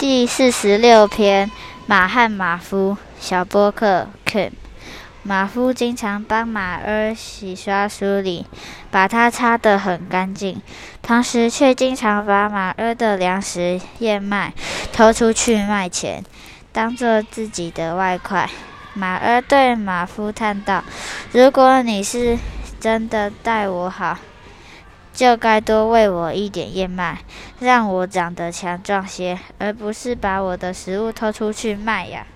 第四十六篇，马和马夫小波克 Kim。马夫经常帮马儿洗刷梳理，把它擦得很干净，同时却经常把马儿的粮食燕麦偷出去卖钱，当做自己的外快。马儿对马夫叹道：“如果你是真的待我好，就该多喂我一点燕麦，让我长得强壮些，而不是把我的食物偷出去卖呀。”